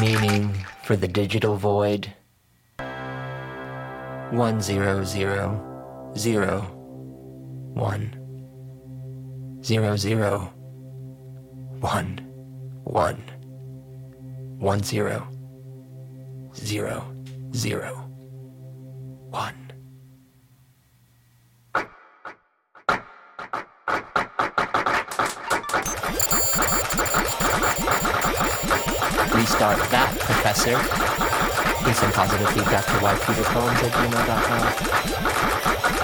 Meaning for the digital void. One zero zero zero one. Zero zero one. One. One zero zero zero one. Restart that, Professor. Please send positive feedback to ypetercombs at gmail.com.